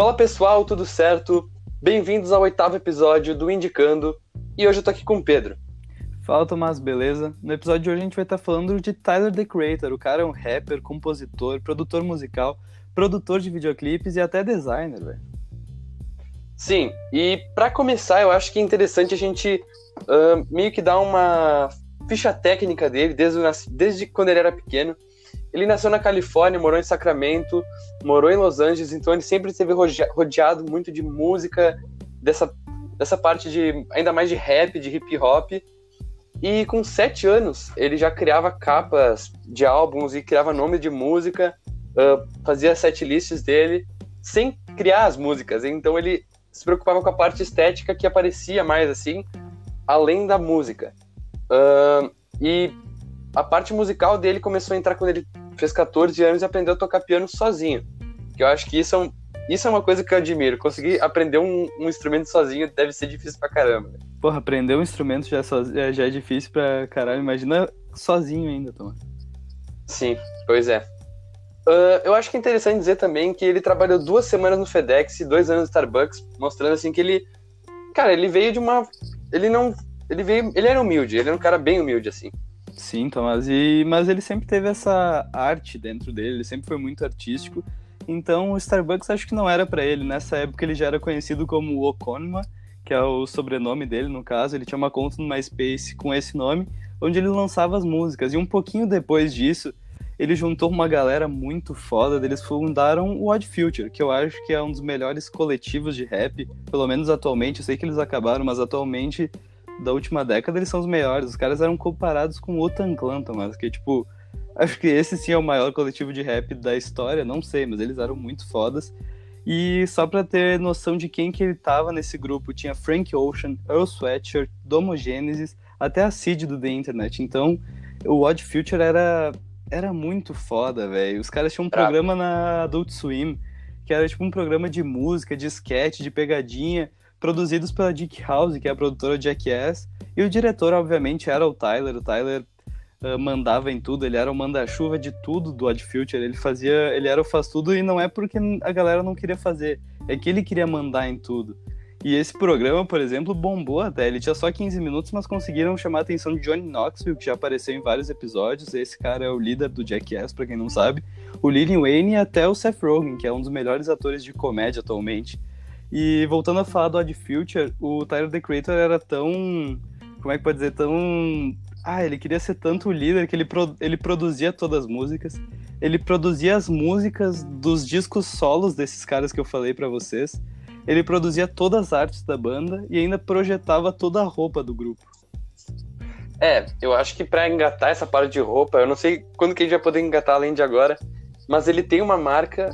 Fala pessoal, tudo certo? Bem-vindos ao oitavo episódio do Indicando e hoje eu tô aqui com o Pedro. Fala Tomás, beleza? No episódio de hoje a gente vai estar falando de Tyler the Creator. O cara é um rapper, compositor, produtor musical, produtor de videoclipes e até designer, velho. Sim, e para começar eu acho que é interessante a gente uh, meio que dar uma ficha técnica dele desde, desde quando ele era pequeno. Ele nasceu na Califórnia, morou em Sacramento, morou em Los Angeles, então ele sempre esteve rodeado muito de música, dessa, dessa parte de ainda mais de rap, de hip hop. E com sete anos ele já criava capas de álbuns e criava nome de música, uh, fazia set lists dele sem criar as músicas. Então ele se preocupava com a parte estética que aparecia mais assim, além da música. Uh, e a parte musical dele começou a entrar quando ele fez 14 anos e aprendeu a tocar piano sozinho. Que eu acho que isso é, um, isso é uma coisa que eu admiro. Conseguir aprender um, um instrumento sozinho deve ser difícil pra caramba. Porra, aprender um instrumento já, so, já é difícil pra caralho. Imagina sozinho ainda, Thomas. Sim, pois é. Uh, eu acho que é interessante dizer também que ele trabalhou duas semanas no FedEx e dois anos no Starbucks, mostrando assim que ele. Cara, ele veio de uma. Ele não. Ele veio. Ele era humilde, ele era um cara bem humilde, assim. Sim, Thomas. E, mas ele sempre teve essa arte dentro dele, ele sempre foi muito artístico. Então o Starbucks acho que não era para ele. Nessa época ele já era conhecido como Okonma, que é o sobrenome dele no caso. Ele tinha uma conta no MySpace com esse nome, onde ele lançava as músicas. E um pouquinho depois disso, ele juntou uma galera muito foda. Eles fundaram o Odd Future, que eu acho que é um dos melhores coletivos de rap, pelo menos atualmente. Eu sei que eles acabaram, mas atualmente da última década, eles são os melhores. Os caras eram comparados com o Utan Clan, mas que tipo, acho que esse sim é o maior coletivo de rap da história, não sei, mas eles eram muito fodas. E só pra ter noção de quem que ele tava nesse grupo, tinha Frank Ocean, Earl Sweatshirt, Domo Genesis, até a Cid do The Internet. Então, o Odd Future era, era muito foda, velho. Os caras tinham um programa na Adult Swim, que era tipo um programa de música, de sketch, de pegadinha produzidos pela Dick House, que é a produtora de Jackass, e o diretor, obviamente, era o Tyler. O Tyler uh, mandava em tudo, ele era o manda-chuva de tudo do Odd Future, ele fazia, ele era o faz tudo e não é porque a galera não queria fazer, é que ele queria mandar em tudo. E esse programa, por exemplo, bombou até. Ele tinha só 15 minutos, mas conseguiram chamar a atenção de Johnny Knoxville, que já apareceu em vários episódios. Esse cara é o líder do Jackass, para quem não sabe. O Lily Wayne e até o Seth Rogen, que é um dos melhores atores de comédia atualmente. E voltando a falar do Odd Future, o Tyler The Creator era tão. Como é que pode dizer? Tão. Ah, ele queria ser tanto o líder que ele, pro... ele produzia todas as músicas. Ele produzia as músicas dos discos solos desses caras que eu falei para vocês. Ele produzia todas as artes da banda e ainda projetava toda a roupa do grupo. É, eu acho que para engatar essa parte de roupa, eu não sei quando que a gente vai poder engatar além de agora, mas ele tem uma marca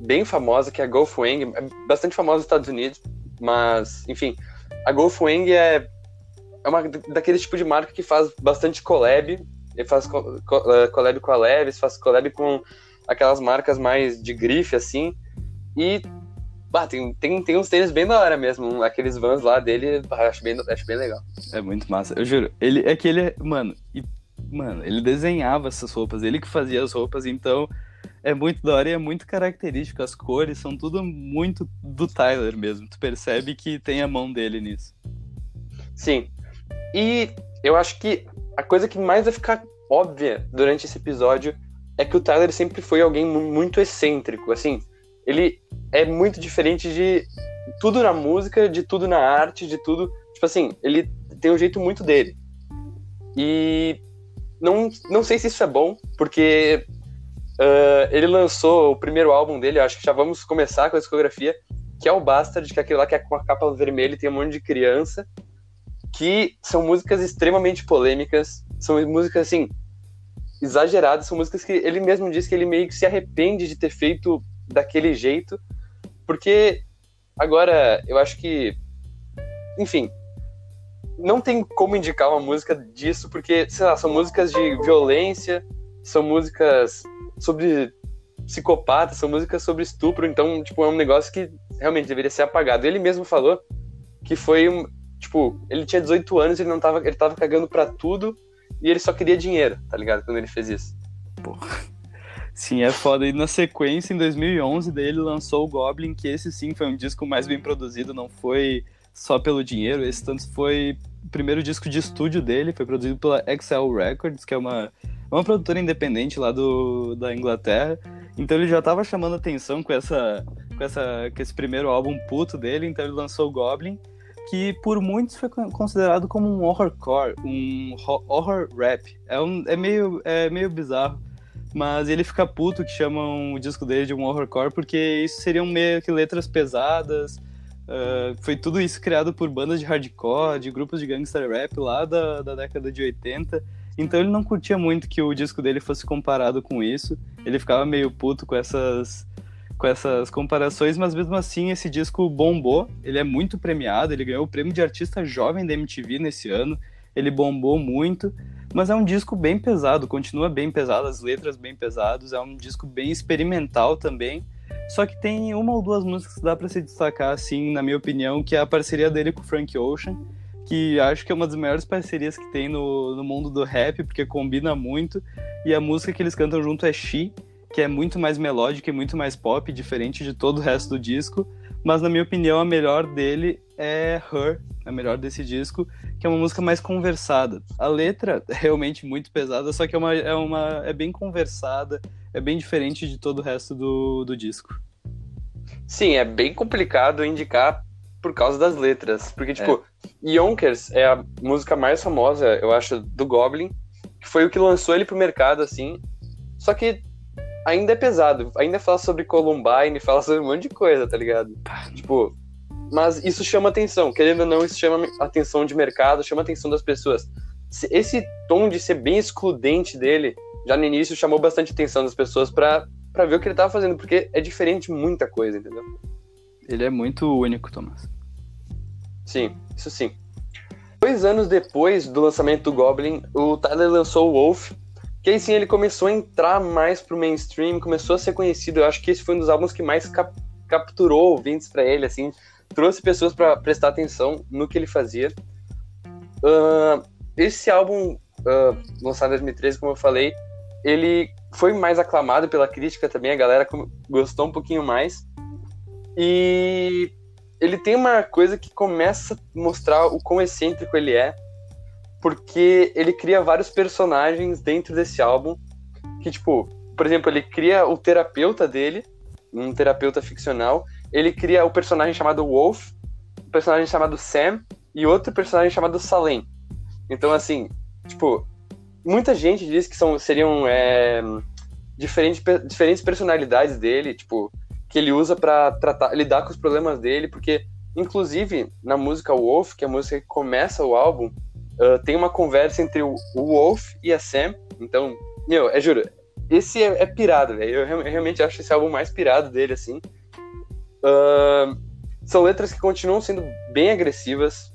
bem famosa, que é a Golfwang, é bastante famosa nos Estados Unidos, mas, enfim, a Golfwang é, é uma daquele tipo de marca que faz bastante collab, ele faz é, collab com a Levis, faz collab com aquelas marcas mais de grife, assim, e bah, tem, tem, tem uns tênis bem da hora mesmo, aqueles vans lá dele, acho bem, acho bem legal. É muito massa, eu juro, ele, é que ele, mano, e, mano, ele desenhava essas roupas, ele que fazia as roupas, então é muito da hora e é muito característico. As cores são tudo muito do Tyler mesmo. Tu percebe que tem a mão dele nisso. Sim. E eu acho que a coisa que mais vai ficar óbvia durante esse episódio é que o Tyler sempre foi alguém muito excêntrico. Assim, ele é muito diferente de tudo na música, de tudo na arte, de tudo. Tipo assim, ele tem um jeito muito dele. E não, não sei se isso é bom, porque Uh, ele lançou o primeiro álbum dele, acho que já vamos começar com a discografia, que é o Bastard, que é aquele lá que é com a capa vermelha e tem um monte de criança, que são músicas extremamente polêmicas, são músicas assim, exageradas, são músicas que ele mesmo diz que ele meio que se arrepende de ter feito daquele jeito, porque agora eu acho que, enfim, não tem como indicar uma música disso, porque, sei lá, são músicas de violência, são músicas sobre psicopata, são músicas sobre estupro, então, tipo, é um negócio que realmente deveria ser apagado. Ele mesmo falou que foi um, tipo, ele tinha 18 anos, ele não tava, ele tava cagando para tudo e ele só queria dinheiro, tá ligado? Quando ele fez isso. Porra. Sim, é foda. E na sequência, em 2011, daí ele lançou o Goblin, que esse sim foi um disco mais bem produzido, não foi só pelo dinheiro. Esse tanto foi o primeiro disco de estúdio dele, foi produzido pela Excel Records, que é uma, uma produtora independente lá do, da Inglaterra. Então ele já estava chamando atenção com, essa, com, essa, com esse primeiro álbum puto dele, então ele lançou o Goblin, que por muitos foi considerado como um horrorcore, um horror rap. É, um, é, meio, é meio bizarro, mas ele fica puto que chamam o disco dele de um horrorcore, porque isso seriam meio que letras pesadas, Uh, foi tudo isso criado por bandas de hardcore, de grupos de gangster rap lá da, da década de 80. Então ele não curtia muito que o disco dele fosse comparado com isso. Ele ficava meio puto com essas, com essas comparações, mas mesmo assim esse disco bombou. Ele é muito premiado, ele ganhou o prêmio de artista jovem da MTV nesse ano. Ele bombou muito, mas é um disco bem pesado, continua bem pesado, as letras bem pesadas, é um disco bem experimental também. Só que tem uma ou duas músicas que dá para se destacar, assim, na minha opinião, que é a parceria dele com o Frank Ocean, que acho que é uma das maiores parcerias que tem no, no mundo do rap, porque combina muito. E a música que eles cantam junto é She, que é muito mais melódica e muito mais pop, diferente de todo o resto do disco. Mas, na minha opinião, a melhor dele é Her, a melhor desse disco, que é uma música mais conversada. A letra é realmente muito pesada, só que é, uma, é, uma, é bem conversada, é bem diferente de todo o resto do, do disco. Sim, é bem complicado indicar por causa das letras. Porque, tipo, é. Yonkers é a música mais famosa, eu acho, do Goblin, que foi o que lançou ele pro mercado, assim. Só que ainda é pesado. Ainda fala sobre Columbine, fala sobre um monte de coisa, tá ligado? Tipo, mas isso chama atenção. Querendo ou não, isso chama atenção de mercado, chama atenção das pessoas. Esse tom de ser bem excludente dele, já no início, chamou bastante atenção das pessoas para ver o que ele tava fazendo, porque é diferente muita coisa, entendeu? Ele é muito único, Thomas. Sim, isso sim. Dois anos depois do lançamento do Goblin, o Tyler lançou o Wolf, que aí sim ele começou a entrar mais pro mainstream, começou a ser conhecido. Eu acho que esse foi um dos álbuns que mais cap capturou ouvintes para ele, assim, trouxe pessoas para prestar atenção no que ele fazia. Uh, esse álbum, uh, lançado em 2013, como eu falei, ele foi mais aclamado pela crítica também, a galera gostou um pouquinho mais. E ele tem uma coisa que começa a mostrar o quão excêntrico ele é, porque ele cria vários personagens dentro desse álbum, que, tipo, por exemplo, ele cria o terapeuta dele, um terapeuta ficcional, ele cria o personagem chamado Wolf, um personagem chamado Sam e outro personagem chamado Salem. Então, assim, tipo, muita gente diz que são, seriam é, diferentes, diferentes personalidades dele, tipo, que ele usa para tratar, lidar com os problemas dele, porque, inclusive, na música Wolf, que é a música que começa o álbum, uh, tem uma conversa entre o, Wolf e a Sam. Então, meu, é juro, esse é, é pirado, velho. Eu, eu, realmente acho esse álbum mais pirado dele, assim. Uh, são letras que continuam sendo bem agressivas,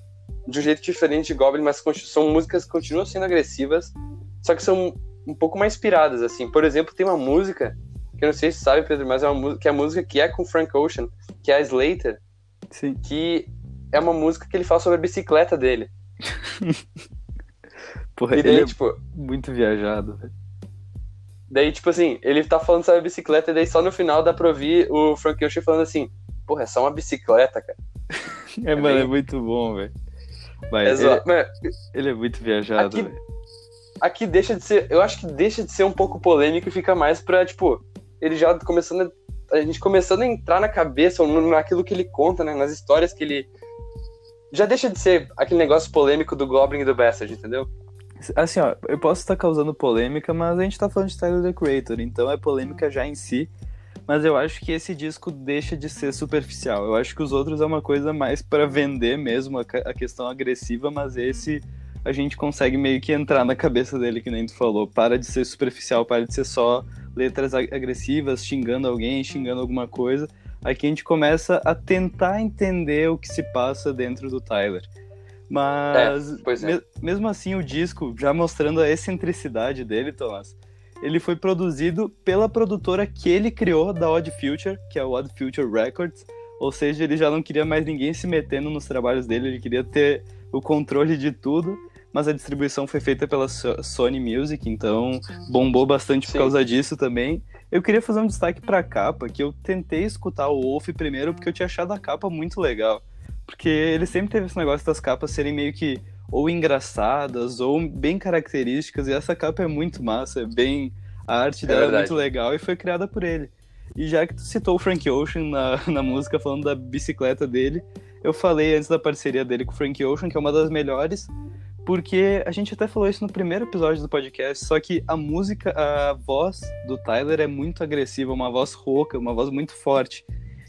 de um jeito diferente de Goblin, mas são músicas que continuam sendo agressivas, só que são um pouco mais piradas, assim. Por exemplo, tem uma música, que eu não sei se sabe, Pedro, mas é uma que é a música que é com Frank Ocean, que é a Slater, Sim. que é uma música que ele fala sobre a bicicleta dele. Porra, e daí, ele é tipo, muito viajado, velho. Daí, tipo assim, ele tá falando sobre a bicicleta, e daí só no final dá pra ouvir o Frank Ocean falando assim, porra, é só uma bicicleta, cara. é, é mano, bem... é muito bom, velho. Mas ele, ele, é muito viajado, aqui, aqui deixa de ser, eu acho que deixa de ser um pouco polêmico e fica mais pra, tipo, ele já começando a, a gente começando a entrar na cabeça, ou naquilo que ele conta, né, nas histórias que ele já deixa de ser aquele negócio polêmico do Goblin e do Bastard, entendeu? Assim, ó, eu posso estar causando polêmica, mas a gente tá falando de Tyler the Creator, então é polêmica já em si. Mas eu acho que esse disco deixa de ser superficial. Eu acho que os outros é uma coisa mais para vender mesmo, a questão agressiva, mas esse a gente consegue meio que entrar na cabeça dele, que nem tu falou. Para de ser superficial, para de ser só letras agressivas, xingando alguém, xingando alguma coisa. Aqui a gente começa a tentar entender o que se passa dentro do Tyler. Mas, é, é. Me mesmo assim, o disco, já mostrando a excentricidade dele, Thomas, ele foi produzido pela produtora que ele criou da Odd Future, que é o Odd Future Records. Ou seja, ele já não queria mais ninguém se metendo nos trabalhos dele, ele queria ter o controle de tudo. Mas a distribuição foi feita pela Sony Music, então bombou bastante Sim. por causa disso também. Eu queria fazer um destaque para a capa, que eu tentei escutar o Wolf primeiro porque eu tinha achado a capa muito legal. Porque ele sempre teve esse negócio das capas serem meio que ou engraçadas ou bem características, e essa capa é muito massa, é bem. A arte é dela é, é muito legal e foi criada por ele. E já que tu citou o Frank Ocean na, na música falando da bicicleta dele, eu falei antes da parceria dele com o Frank Ocean, que é uma das melhores, porque a gente até falou isso no primeiro episódio do podcast, só que a música, a voz do Tyler é muito agressiva, uma voz rouca, uma voz muito forte.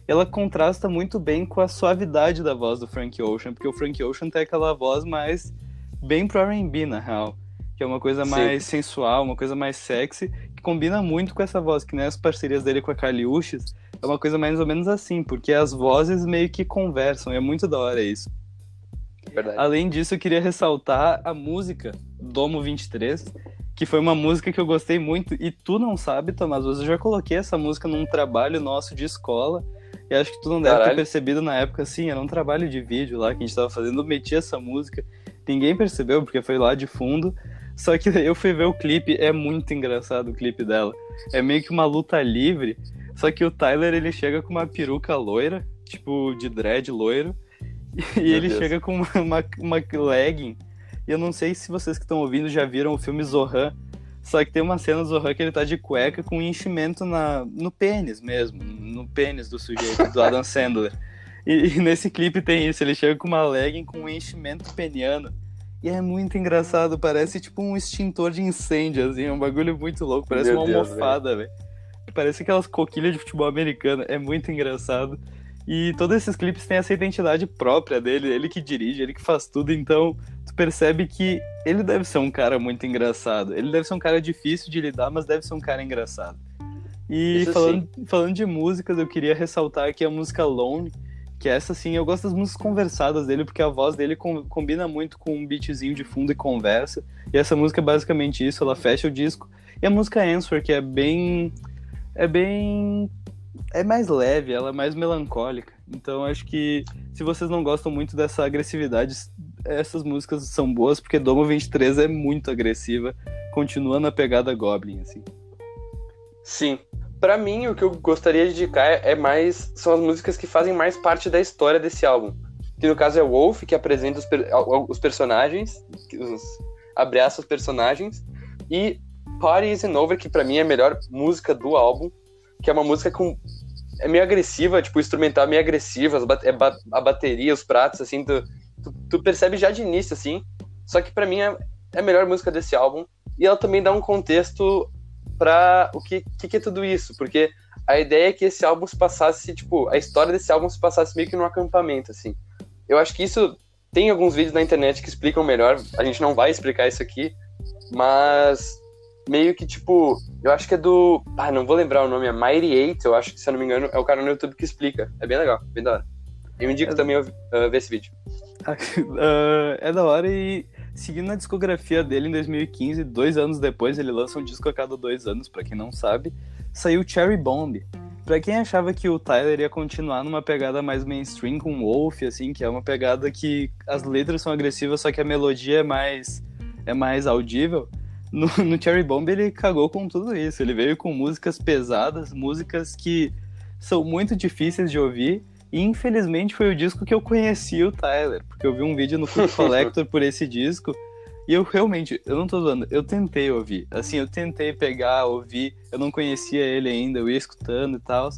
Ela contrasta muito bem com a suavidade da voz do Frank Ocean, porque o Frank Ocean tem aquela voz mais bem pro R&B, na real, que é uma coisa Sim. mais sensual, uma coisa mais sexy, que combina muito com essa voz, que nem as parcerias dele com a Carly Uchis, é uma coisa mais ou menos assim, porque as vozes meio que conversam, e é muito da hora isso. Verdade. Além disso, eu queria ressaltar a música Domo 23, que foi uma música que eu gostei muito. E tu não sabe, Tomás, mas eu já coloquei essa música num trabalho nosso de escola. E acho que tu não deve Caralho. ter percebido na época, assim, era um trabalho de vídeo lá que a gente tava fazendo, eu meti essa música. Ninguém percebeu, porque foi lá de fundo. Só que eu fui ver o clipe, é muito engraçado o clipe dela. É meio que uma luta livre, só que o Tyler, ele chega com uma peruca loira, tipo, de dread loiro, e ele Deus. chega com uma, uma, uma legging. E eu não sei se vocês que estão ouvindo já viram o filme Zohan. Só que tem uma cena do Zohan que ele tá de cueca com um enchimento na, no pênis mesmo. No pênis do sujeito, do Adam Sandler. E, e, nesse clipe tem isso, ele chega com uma legging com um enchimento peniano. E é muito engraçado, parece tipo um extintor de incêndio, assim, é um bagulho muito louco, parece Meu uma almofada, velho. Parece aquelas coquilhas de futebol americano, é muito engraçado. E todos esses clipes têm essa identidade própria dele, ele que dirige, ele que faz tudo, então tu percebe que ele deve ser um cara muito engraçado. Ele deve ser um cara difícil de lidar, mas deve ser um cara engraçado. E falando, falando de músicas, eu queria ressaltar aqui a música Lone, que essa sim, eu gosto das músicas conversadas dele, porque a voz dele com, combina muito com um beatzinho de fundo e conversa. E essa música é basicamente isso, ela fecha o disco. E a música Answer, que é bem. É bem é mais leve, ela é mais melancólica. Então acho que se vocês não gostam muito dessa agressividade, essas músicas são boas, porque Domo 23 é muito agressiva, continua na pegada Goblin, assim. Sim. Para mim, o que eu gostaria de indicar é mais. São as músicas que fazem mais parte da história desse álbum. Que no caso é Wolf, que apresenta os, per os personagens, os, abre aspas, personagens, e Party Isn't Over, que para mim é a melhor música do álbum que é uma música com é meio agressiva, tipo, o instrumental é meio agressivo, é a bateria, os pratos, assim, tu, tu, tu percebe já de início, assim. Só que para mim é, é, a melhor música desse álbum. E ela também dá um contexto para o que, que, que é tudo isso, porque a ideia é que esse álbum se passasse, tipo, a história desse álbum se passasse meio que num acampamento, assim. Eu acho que isso tem alguns vídeos na internet que explicam melhor, a gente não vai explicar isso aqui, mas meio que tipo, eu acho que é do. Ah, não vou lembrar o nome, é Mighty Eight, eu acho que, se eu não me engano, é o cara no YouTube que explica. É bem legal, bem da hora. Eu indico é... também uh, ver esse vídeo. uh, é da hora e seguindo a discografia dele em 2015, dois anos depois, ele lança um disco a cada dois anos, para quem não sabe, saiu Cherry Bomb. Pra quem achava que o Tyler ia continuar numa pegada mais mainstream com Wolf, assim, que é uma pegada que as letras são agressivas, só que a melodia é mais é mais audível, no, no Cherry Bomb ele cagou com tudo isso. Ele veio com músicas pesadas, músicas que são muito difíceis de ouvir. E infelizmente foi o disco que eu conheci o Tyler, porque eu vi um vídeo no Food Collector por esse disco. E eu realmente, eu não tô zoando, eu tentei ouvir. Assim, eu tentei pegar, ouvir, eu não conhecia ele ainda, eu ia escutando e tal.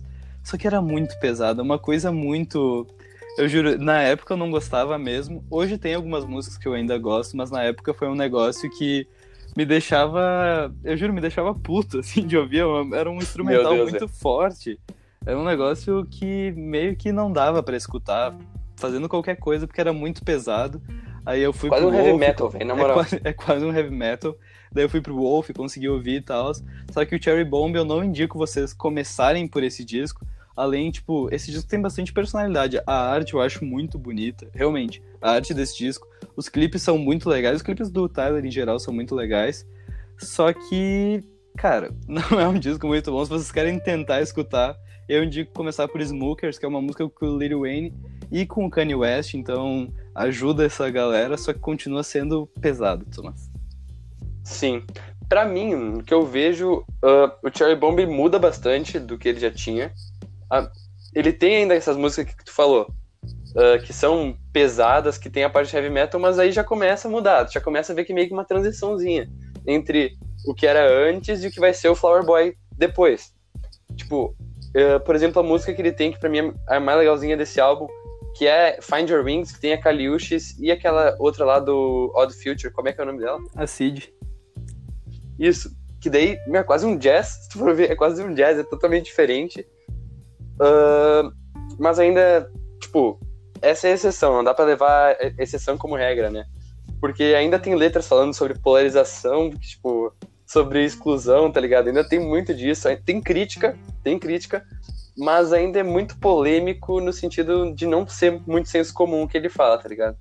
Só que era muito pesado, uma coisa muito. Eu juro, na época eu não gostava mesmo. Hoje tem algumas músicas que eu ainda gosto, mas na época foi um negócio que me deixava. Eu juro, me deixava puto, assim, de ouvir. Era um instrumental Deus, muito é. forte. Era um negócio que meio que não dava para escutar, fazendo qualquer coisa, porque era muito pesado. Aí eu fui quase pro um Wolf, heavy metal, velho, na moral. É quase, é quase um heavy metal. Daí eu fui pro Wolf, consegui ouvir e tal. Só que o Cherry Bomb eu não indico vocês começarem por esse disco. Além, tipo, esse disco tem bastante personalidade. A arte eu acho muito bonita, realmente. A arte desse disco. Os clipes são muito legais, os clipes do Tyler em geral são muito legais. Só que, cara, não é um disco muito bom. Se vocês querem tentar escutar, eu indico começar por Smokers, que é uma música com o Lil Wayne e com o Kanye West. Então, ajuda essa galera, só que continua sendo pesado, Thomas. Sim. Para mim, o que eu vejo, uh, o Cherry Bomb muda bastante do que ele já tinha. Uh, ele tem ainda essas músicas que tu falou, uh, que são pesadas, que tem a parte heavy metal, mas aí já começa a mudar, já começa a ver que meio que uma transiçãozinha entre o que era antes e o que vai ser o Flower Boy depois. Tipo, uh, por exemplo, a música que ele tem, que pra mim é a mais legalzinha desse álbum, que é Find Your Wings, que tem a Kaliushis e aquela outra lá do Odd Future, como é que é o nome dela? A Cid. Isso, que daí é quase um jazz, se tu for ver, é quase um jazz, é totalmente diferente. Uh, mas ainda, tipo, essa é a exceção, não dá para levar exceção como regra, né? Porque ainda tem letras falando sobre polarização, tipo, sobre exclusão, tá ligado? Ainda tem muito disso, tem crítica, tem crítica, mas ainda é muito polêmico no sentido de não ser muito senso comum o que ele fala, tá ligado?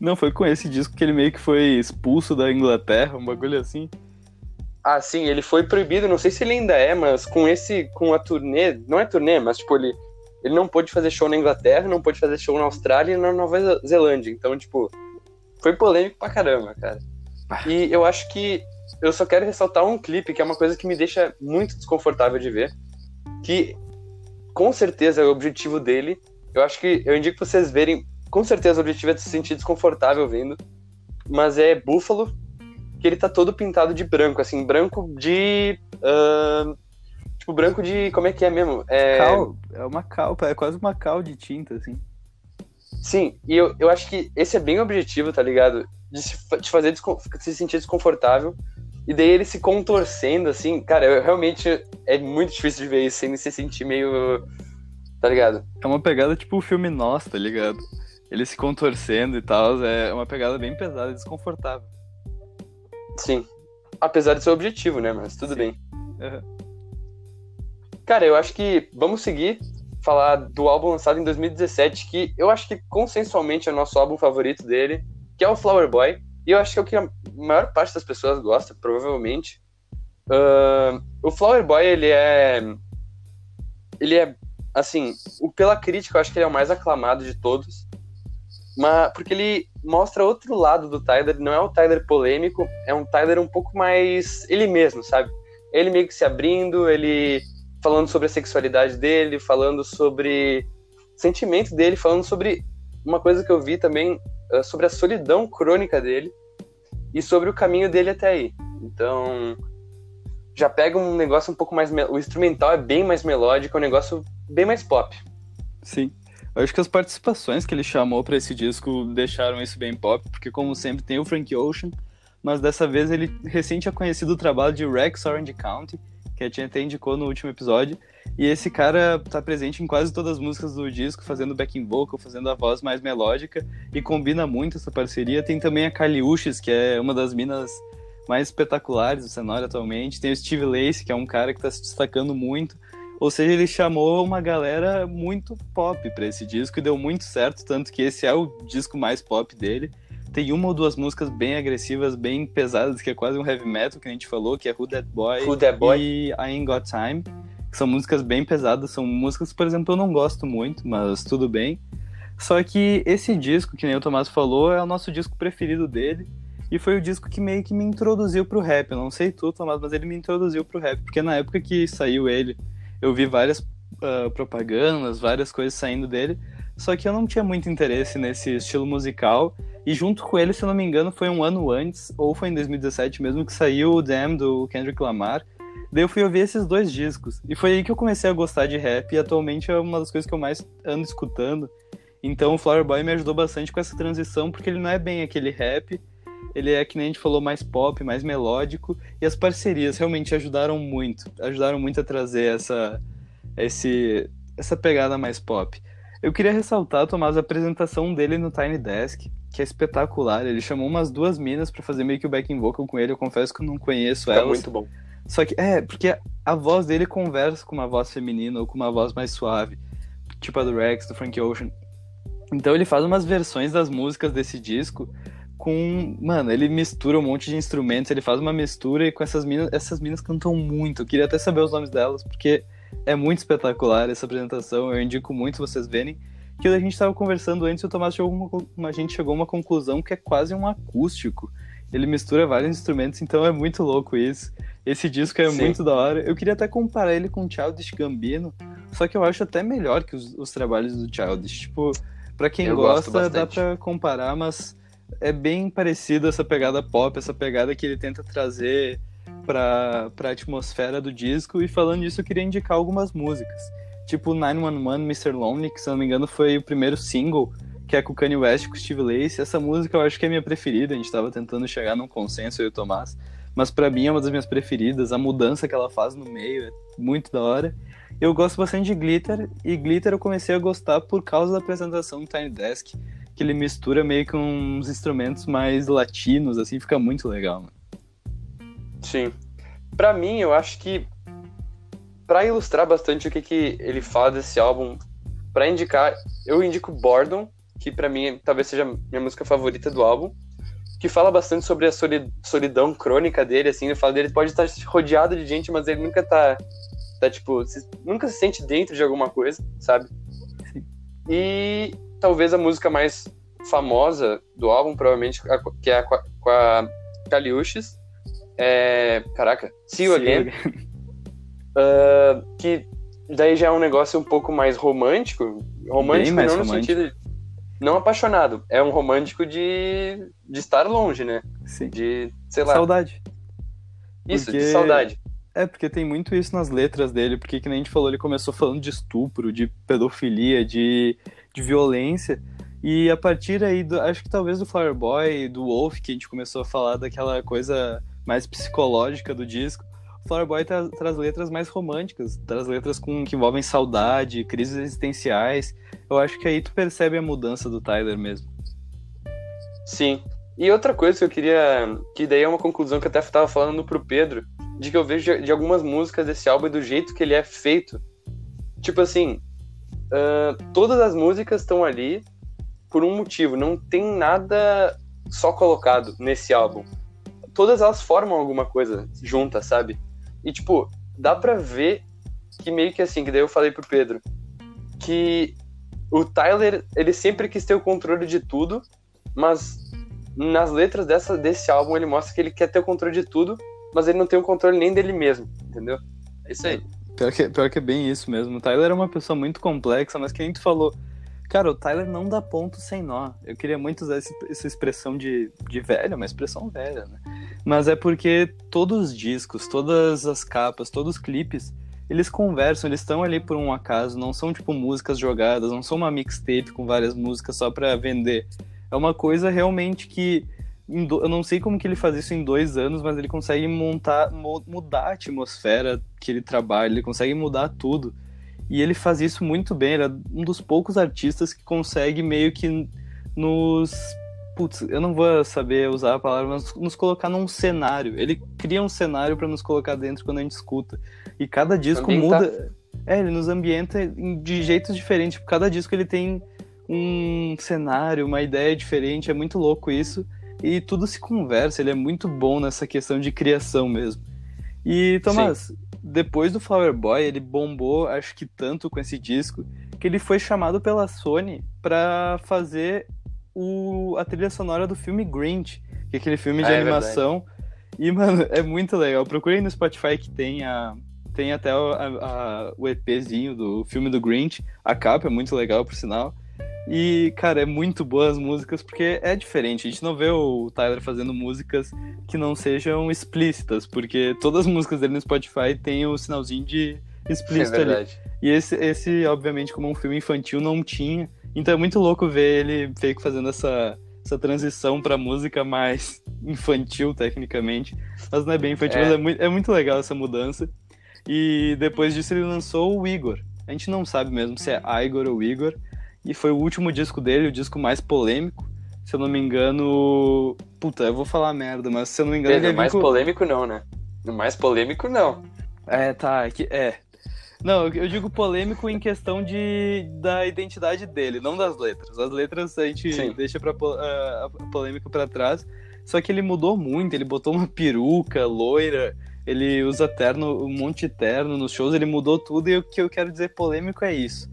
Não, foi com esse disco que ele meio que foi expulso da Inglaterra, um bagulho assim. Ah, sim, ele foi proibido, não sei se ele ainda é, mas com esse, com a turnê, não é turnê, mas tipo, ele, ele não pôde fazer show na Inglaterra, não pôde fazer show na Austrália e na Nova Zelândia, então, tipo, foi polêmico pra caramba, cara. E eu acho que eu só quero ressaltar um clipe que é uma coisa que me deixa muito desconfortável de ver, que com certeza é o objetivo dele, eu acho que, eu indico pra vocês verem, com certeza o objetivo é se sentir desconfortável vendo, mas é Buffalo, que ele tá todo pintado de branco, assim, branco de. Uh, tipo, branco de. Como é que é mesmo? É... Cal, é uma cal, é quase uma cal de tinta, assim. Sim, e eu, eu acho que esse é bem objetivo, tá ligado? De se, de fazer se sentir desconfortável. E daí ele se contorcendo, assim, cara, eu, realmente é muito difícil de ver isso sem se sentir meio. Tá ligado? É uma pegada tipo o filme Nós, tá ligado? Ele se contorcendo e tal, é uma pegada bem pesada e desconfortável. Sim. Apesar de ser objetivo, né? Mas tudo Sim. bem. Uhum. Cara, eu acho que vamos seguir falar do álbum lançado em 2017, que eu acho que consensualmente é o nosso álbum favorito dele, que é o Flower Boy. E eu acho que é o que a maior parte das pessoas gosta, provavelmente. Uh, o Flower Boy, ele é. Ele é. Assim, pela crítica, eu acho que ele é o mais aclamado de todos. Mas, porque ele mostra outro lado do Tyler, não é o Tyler polêmico, é um Tyler um pouco mais ele mesmo, sabe? Ele meio que se abrindo, ele falando sobre a sexualidade dele, falando sobre o sentimento dele, falando sobre uma coisa que eu vi também, uh, sobre a solidão crônica dele e sobre o caminho dele até aí. Então, já pega um negócio um pouco mais. O instrumental é bem mais melódico, é um negócio bem mais pop. Sim. Eu acho que as participações que ele chamou para esse disco deixaram isso bem pop, porque como sempre tem o Frank Ocean, mas dessa vez ele recém tinha conhecido o trabalho de Rex Orange County, que a gente até indicou no último episódio, e esse cara tá presente em quase todas as músicas do disco, fazendo backing vocal, fazendo a voz mais melódica, e combina muito essa parceria. Tem também a Kaliushis, que é uma das minas mais espetaculares do cenário atualmente. Tem o Steve Lacy, que é um cara que tá se destacando muito. Ou seja, ele chamou uma galera muito pop para esse disco e deu muito certo, tanto que esse é o disco mais pop dele. Tem uma ou duas músicas bem agressivas, bem pesadas, que é quase um heavy metal que a gente falou, que é Who That Boy, Who That Boy? e I Ain't Got Time, que são músicas bem pesadas, são músicas, por exemplo, eu não gosto muito, mas tudo bem. Só que esse disco, que nem o Tomás falou, é o nosso disco preferido dele. E foi o disco que meio que me introduziu pro rap. Eu não sei tu, Tomás, mas ele me introduziu pro rap. Porque na época que saiu ele, eu vi várias uh, propagandas, várias coisas saindo dele, só que eu não tinha muito interesse nesse estilo musical. E junto com ele, se eu não me engano, foi um ano antes, ou foi em 2017 mesmo, que saiu o Damn do Kendrick Lamar. Daí eu fui ouvir esses dois discos. E foi aí que eu comecei a gostar de rap, e atualmente é uma das coisas que eu mais ando escutando. Então o Flower Boy me ajudou bastante com essa transição, porque ele não é bem aquele rap, ele é, que nem a gente falou, mais pop, mais melódico, e as parcerias realmente ajudaram muito, ajudaram muito a trazer essa, esse, essa pegada mais pop. Eu queria ressaltar, Tomás, a apresentação dele no Tiny Desk, que é espetacular. Ele chamou umas duas minas para fazer meio que o backing vocal com ele. Eu confesso que eu não conheço elas. É muito bom. Só que, é, porque a voz dele conversa com uma voz feminina ou com uma voz mais suave, tipo a do Rex, do Frank Ocean. Então ele faz umas versões das músicas desse disco com. Mano, ele mistura um monte de instrumentos, ele faz uma mistura e com essas minas. Essas minas cantam muito. Eu queria até saber os nomes delas, porque é muito espetacular essa apresentação. Eu indico muito vocês verem. que a gente estava conversando antes, o Tomás chegou uma, a gente chegou a uma conclusão que é quase um acústico. Ele mistura vários instrumentos, então é muito louco isso. Esse disco é Sim. muito da hora. Eu queria até comparar ele com o Childish Gambino, só que eu acho até melhor que os, os trabalhos do Childish. Tipo, pra quem eu gosta, dá pra comparar, mas é bem parecido essa pegada pop, essa pegada que ele tenta trazer pra, pra atmosfera do disco. E falando disso, eu queria indicar algumas músicas. Tipo 911 Mr. Lonely, que se não me engano foi o primeiro single, que é com o Kanye West com o Steve Lace. Essa música eu acho que é minha preferida, a gente tava tentando chegar num consenso, eu e o Tomás. Mas para mim é uma das minhas preferidas, a mudança que ela faz no meio é muito da hora. Eu gosto bastante de Glitter, e Glitter eu comecei a gostar por causa da apresentação do Tiny Desk, que ele mistura meio com uns instrumentos mais latinos, assim, fica muito legal, mano. Sim. Para mim, eu acho que para ilustrar bastante o que, que ele fala desse álbum, para indicar, eu indico Bordon, que para mim talvez seja minha música favorita do álbum, que fala bastante sobre a solidão crônica dele, assim, ele fala dele pode estar rodeado de gente, mas ele nunca tá, tá tipo, se, nunca se sente dentro de alguma coisa, sabe? E talvez a música mais famosa do álbum, provavelmente, que é a, com a Kaliushis, é... Caraca, See You Again. Uh, que daí já é um negócio um pouco mais romântico. Romântico não no romântico. sentido. Não apaixonado. É um romântico de, de estar longe, né? Sim. De, sei lá. Saudade. Isso, porque... de saudade. É, porque tem muito isso nas letras dele, porque que nem a gente falou, ele começou falando de estupro, de pedofilia, de, de violência. E a partir aí, do, acho que talvez do Flower Boy, do Wolf, que a gente começou a falar daquela coisa mais psicológica do disco, Flower Boy tra traz letras mais românticas, traz letras com, que envolvem saudade, crises existenciais. Eu acho que aí tu percebe a mudança do Tyler mesmo. Sim. E outra coisa que eu queria. Que daí é uma conclusão que eu até estava falando pro Pedro, de que eu vejo de, de, algumas músicas desse álbum e do jeito que ele é feito. Tipo assim, uh, todas as músicas estão ali por um motivo, não tem nada só colocado nesse álbum todas elas formam alguma coisa junta, sabe? E, tipo, dá pra ver que meio que assim, que daí eu falei pro Pedro, que o Tyler, ele sempre quis ter o controle de tudo, mas nas letras dessa, desse álbum ele mostra que ele quer ter o controle de tudo, mas ele não tem o controle nem dele mesmo, entendeu? É isso aí. Pior que, pior que é bem isso mesmo. O Tyler é uma pessoa muito complexa, mas que nem tu falou, Cara, o Tyler não dá ponto sem nó. Eu queria muito usar esse, essa expressão de, de velho, uma expressão velha, né? Mas é porque todos os discos, todas as capas, todos os clipes, eles conversam, eles estão ali por um acaso, não são tipo músicas jogadas, não são uma mixtape com várias músicas só pra vender. É uma coisa realmente que. Eu não sei como que ele faz isso em dois anos, mas ele consegue montar, mudar a atmosfera que ele trabalha, ele consegue mudar tudo. E ele faz isso muito bem, ele é um dos poucos artistas que consegue meio que nos. Putz, eu não vou saber usar a palavra, mas nos colocar num cenário. Ele cria um cenário para nos colocar dentro quando a gente escuta. E cada disco Ambientar. muda. É, ele nos ambienta de jeitos diferentes. Tipo, cada disco ele tem um cenário, uma ideia diferente. É muito louco isso. E tudo se conversa. Ele é muito bom nessa questão de criação mesmo. E, Tomás, Sim depois do Flower Boy, ele bombou, acho que tanto com esse disco, que ele foi chamado pela Sony para fazer o, a trilha sonora do filme Grinch, que é aquele filme de ah, é animação. E, mano, é muito legal. Procurei no Spotify que tem a. Tem até a, a, o EPzinho do filme do Grinch. A capa é muito legal, por sinal. E, cara, é muito boa as músicas, porque é diferente. A gente não vê o Tyler fazendo músicas que não sejam explícitas, porque todas as músicas dele no Spotify tem o sinalzinho de explícito é ali. E esse, esse, obviamente, como um filme infantil, não tinha. Então é muito louco ver ele meio que fazendo essa, essa transição pra música mais infantil, tecnicamente. Mas não é bem infantil, é. mas é muito, é muito legal essa mudança. E depois disso ele lançou o Igor. A gente não sabe mesmo se é Igor ou Igor e foi o último disco dele, o disco mais polêmico. Se eu não me engano. Puta, eu vou falar merda, mas se eu não me engano. Pedro, ele é mais com... polêmico não, né? No mais polêmico não. É, tá. É, é. Não, eu digo polêmico em questão de, da identidade dele, não das letras. As letras a gente Sim. deixa pra, uh, a polêmica pra trás. Só que ele mudou muito, ele botou uma peruca loira, ele usa terno, um monte de terno nos shows, ele mudou tudo e o que eu quero dizer polêmico é isso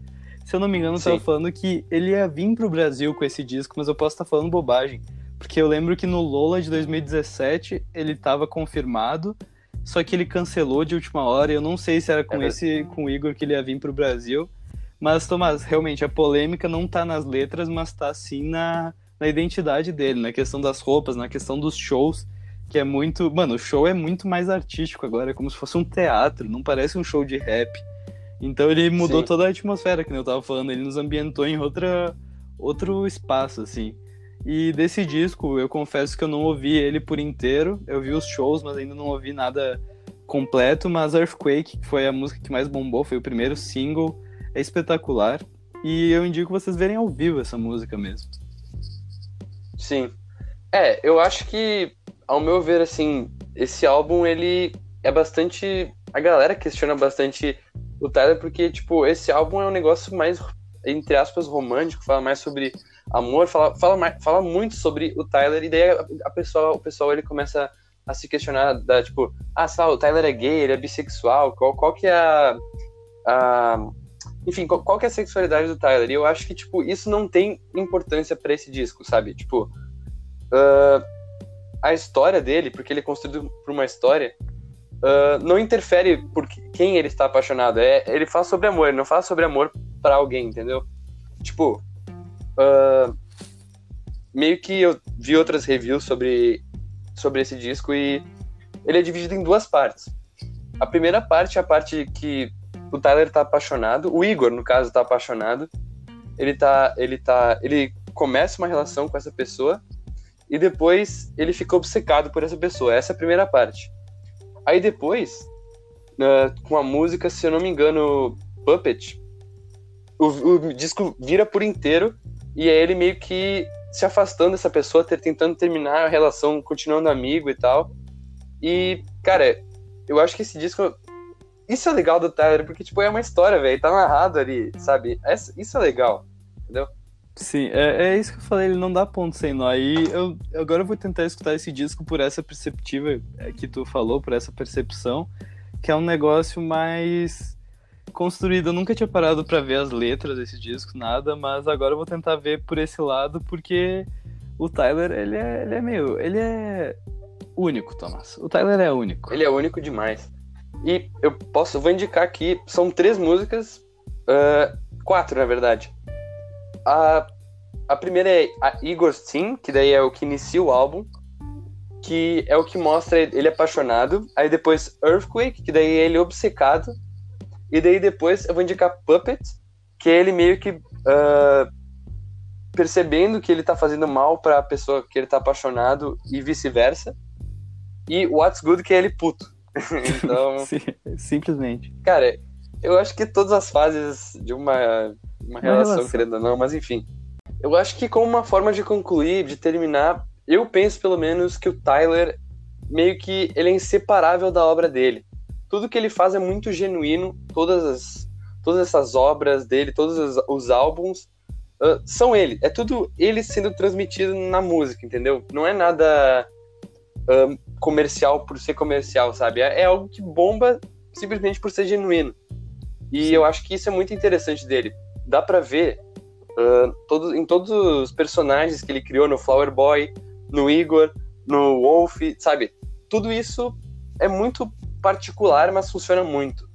Se eu não me engano, eu tava falando que ele ia vir pro Brasil com esse disco, mas eu posso estar tá falando bobagem. Porque eu lembro que no Lola de 2017 ele tava confirmado, só que ele cancelou de última hora. Eu não sei se era com é esse, com o Igor que ele ia vir pro Brasil. Mas, Tomás, realmente, a polêmica não tá nas letras, mas tá sim na, na identidade dele, na questão das roupas, na questão dos shows, que é muito. Mano, o show é muito mais artístico agora, é como se fosse um teatro, não parece um show de rap. Então ele mudou sim. toda a atmosfera, que eu tava falando, ele nos ambientou em outra, outro espaço, assim. E desse disco, eu confesso que eu não ouvi ele por inteiro. Eu vi os shows, mas ainda não ouvi nada completo. Mas Earthquake, que foi a música que mais bombou, foi o primeiro single é espetacular. E eu indico vocês verem ao vivo essa música mesmo. Sim. É, eu acho que, ao meu ver, assim, esse álbum, ele é bastante. A galera questiona bastante o Tyler, porque, tipo, esse álbum é um negócio mais, entre aspas, romântico, fala mais sobre amor, fala, fala, mais, fala muito sobre o Tyler, e daí a, a pessoa, o pessoal ele começa a se questionar da, tipo, ah, o Tyler é gay, ele é bissexual, qual, qual que é a, a enfim, qual, qual que é a sexualidade do Tyler? E eu acho que, tipo, isso não tem importância para esse disco, sabe? Tipo, uh, a história dele, porque ele é construído por uma história, uh, não interfere por quem ele está apaixonado. É, ele fala sobre amor, ele não fala sobre amor para alguém, entendeu? Tipo, uh, meio que eu vi outras reviews sobre, sobre esse disco e ele é dividido em duas partes. A primeira parte é a parte que o Tyler tá apaixonado, o Igor, no caso, tá apaixonado. Ele tá. Ele tá. Ele começa uma relação com essa pessoa e depois ele fica obcecado por essa pessoa. Essa é a primeira parte. Aí depois, uh, com a música, se eu não me engano, Puppet, o, o, disco vira por inteiro e é ele meio que se afastando dessa pessoa, tentando terminar a relação, continuando amigo e tal. E, cara, eu acho que esse disco isso é legal do Tyler, porque, tipo, é uma história, velho. Tá narrado ali, sabe? Isso é legal, entendeu? Sim, é, é, isso que eu falei, ele não dá ponto sem nó. Eu, agora eu vou tentar escutar esse disco por essa perceptiva é, que tu falou, por essa percepção, que é um negócio mais construído. Eu nunca tinha parado para ver as letras desse disco, nada, mas agora eu vou tentar ver por esse lado, porque o Tyler, ele é, ele é meio. Ele é único, Thomas. O Tyler é único. Ele é único demais. E eu posso, eu vou indicar aqui, são três músicas, uh, quatro na verdade. A, a primeira é a Igor's Team, que daí é o que inicia o álbum, que é o que mostra ele apaixonado. Aí depois Earthquake, que daí é ele obcecado. E daí depois eu vou indicar Puppet, que é ele meio que uh, percebendo que ele tá fazendo mal pra pessoa que ele tá apaixonado e vice-versa. E What's Good, que é ele puto. então. Sim, simplesmente. Cara, eu acho que todas as fases de uma, uma relação, relação, querendo ou não, mas enfim. Eu acho que como uma forma de concluir, de terminar, eu penso pelo menos que o Tyler meio que ele é inseparável da obra dele. Tudo que ele faz é muito genuíno, todas as todas essas obras dele, todos os, os álbuns uh, são ele. É tudo ele sendo transmitido na música, entendeu? Não é nada uh, comercial por ser comercial, sabe? É, é, algo que bomba simplesmente por ser genuíno. E Sim. eu acho que isso é muito interessante dele. Dá para ver uh, todo, em todos os personagens que ele criou no Flower Boy, no Igor, no Wolf, sabe? Tudo isso é muito particular, mas funciona muito.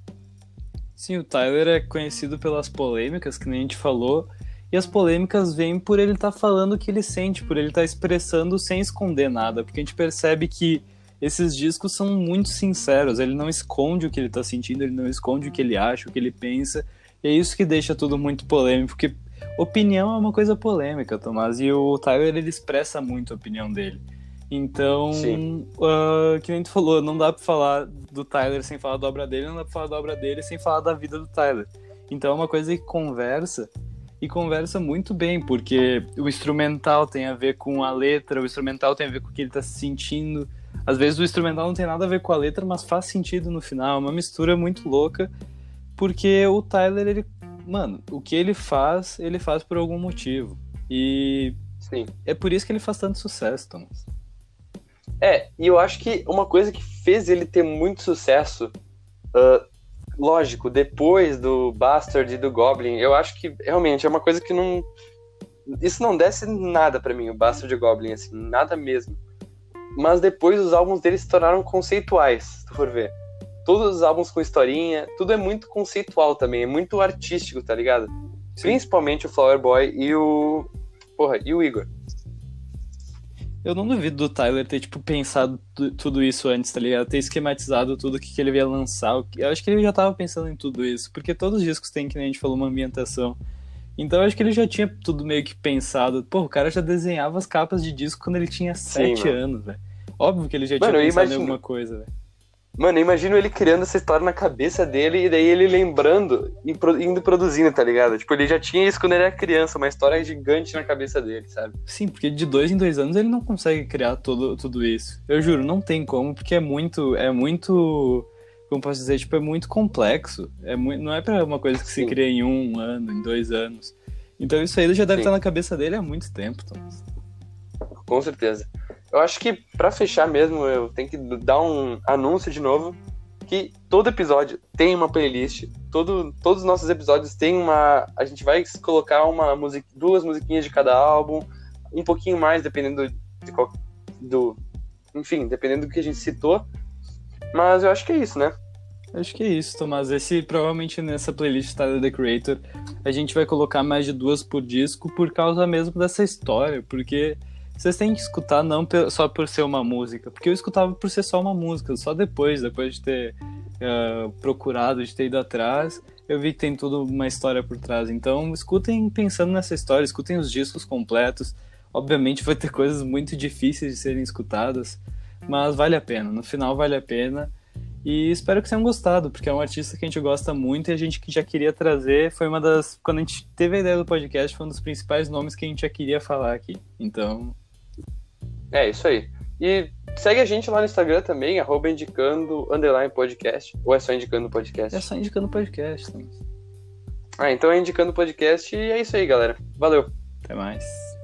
Sim, o Tyler é conhecido pelas polêmicas, que nem a gente falou, e as polêmicas vêm por ele estar tá falando o que ele sente, por ele estar tá expressando sem esconder nada, porque a gente percebe que esses discos são muito sinceros. Ele não esconde o que ele tá sentindo, ele não esconde o que ele acha, o que ele pensa. E é isso que deixa tudo muito polêmico, porque opinião é uma coisa polêmica, Tomás, e o Tyler ele expressa muito a opinião dele. Então, uh, que nem tu falou, não dá pra falar do Tyler sem falar da obra dele, não dá pra falar da obra dele sem falar da vida do Tyler. Então é uma coisa que conversa e conversa muito bem, porque o instrumental tem a ver com a letra, o instrumental tem a ver com o que ele tá se sentindo, às vezes o instrumental não tem nada a ver com a letra, mas faz sentido no final. É uma mistura muito louca, porque o Tyler, ele. Mano, o que ele faz, ele faz por algum motivo. E. Sim. É por isso que ele faz tanto sucesso, Thomas. É, e eu acho que uma coisa que fez ele ter muito sucesso, uh, lógico, depois do Bastard e do Goblin, eu acho que realmente é uma coisa que não. Isso não desce nada para mim, o Bastard e o Goblin, assim, nada mesmo. Mas depois os álbuns deles se tornaram conceituais, se tu for ver. Todos os álbuns com historinha, tudo é muito conceitual também, é muito artístico, tá ligado? Sim. Principalmente o Flower Boy e o. Porra, e o Igor. Eu não duvido do Tyler ter, tipo, pensado tudo isso antes, tá ligado? Ter esquematizado tudo que, que ele ia lançar. Eu acho que ele já tava pensando em tudo isso, porque todos os discos têm, que nem a gente falou, uma ambientação. Então eu acho que ele já tinha tudo meio que pensado. Pô, o cara já desenhava as capas de disco quando ele tinha sete anos, velho. Óbvio que ele já mano, tinha pensado imagino... em alguma coisa, velho. Mano, eu imagino ele criando essa história na cabeça dele e daí ele lembrando e indo produzindo, tá ligado? Tipo, ele já tinha isso quando ele era criança, uma história gigante na cabeça dele, sabe? Sim, porque de dois em dois anos ele não consegue criar todo, tudo isso. Eu juro, não tem como, porque é muito. É muito. Como posso dizer? Tipo, é muito complexo. É muito, não é pra uma coisa que Sim. se cria em um ano, em dois anos. Então isso aí já deve Sim. estar na cabeça dele há muito tempo, Thomas. Com certeza. Eu acho que para fechar mesmo, eu tenho que dar um anúncio de novo que todo episódio tem uma playlist. Todo, todos os nossos episódios tem uma. A gente vai colocar uma music, duas musiquinhas de cada álbum, um pouquinho mais, dependendo de qual, do. Enfim, dependendo do que a gente citou. Mas eu acho que é isso, né? Acho que é isso, Tomás. Esse provavelmente nessa playlist Tyler The Creator a gente vai colocar mais de duas por disco por causa mesmo dessa história, porque vocês têm que escutar não só por ser uma música, porque eu escutava por ser só uma música, só depois, depois de ter uh, procurado, de ter ido atrás, eu vi que tem tudo uma história por trás. Então, escutem pensando nessa história, escutem os discos completos. Obviamente vai ter coisas muito difíceis de serem escutadas, mas vale a pena. No final vale a pena. E espero que tenham gostado, porque é um artista que a gente gosta muito e a gente que já queria trazer. Foi uma das. Quando a gente teve a ideia do podcast, foi um dos principais nomes que a gente já queria falar aqui. Então, é, isso aí. E segue a gente lá no Instagram também, arroba indicando underline podcast. Ou é só indicando podcast? É só indicando podcast. Ah, então é indicando podcast e é isso aí, galera. Valeu. Até mais.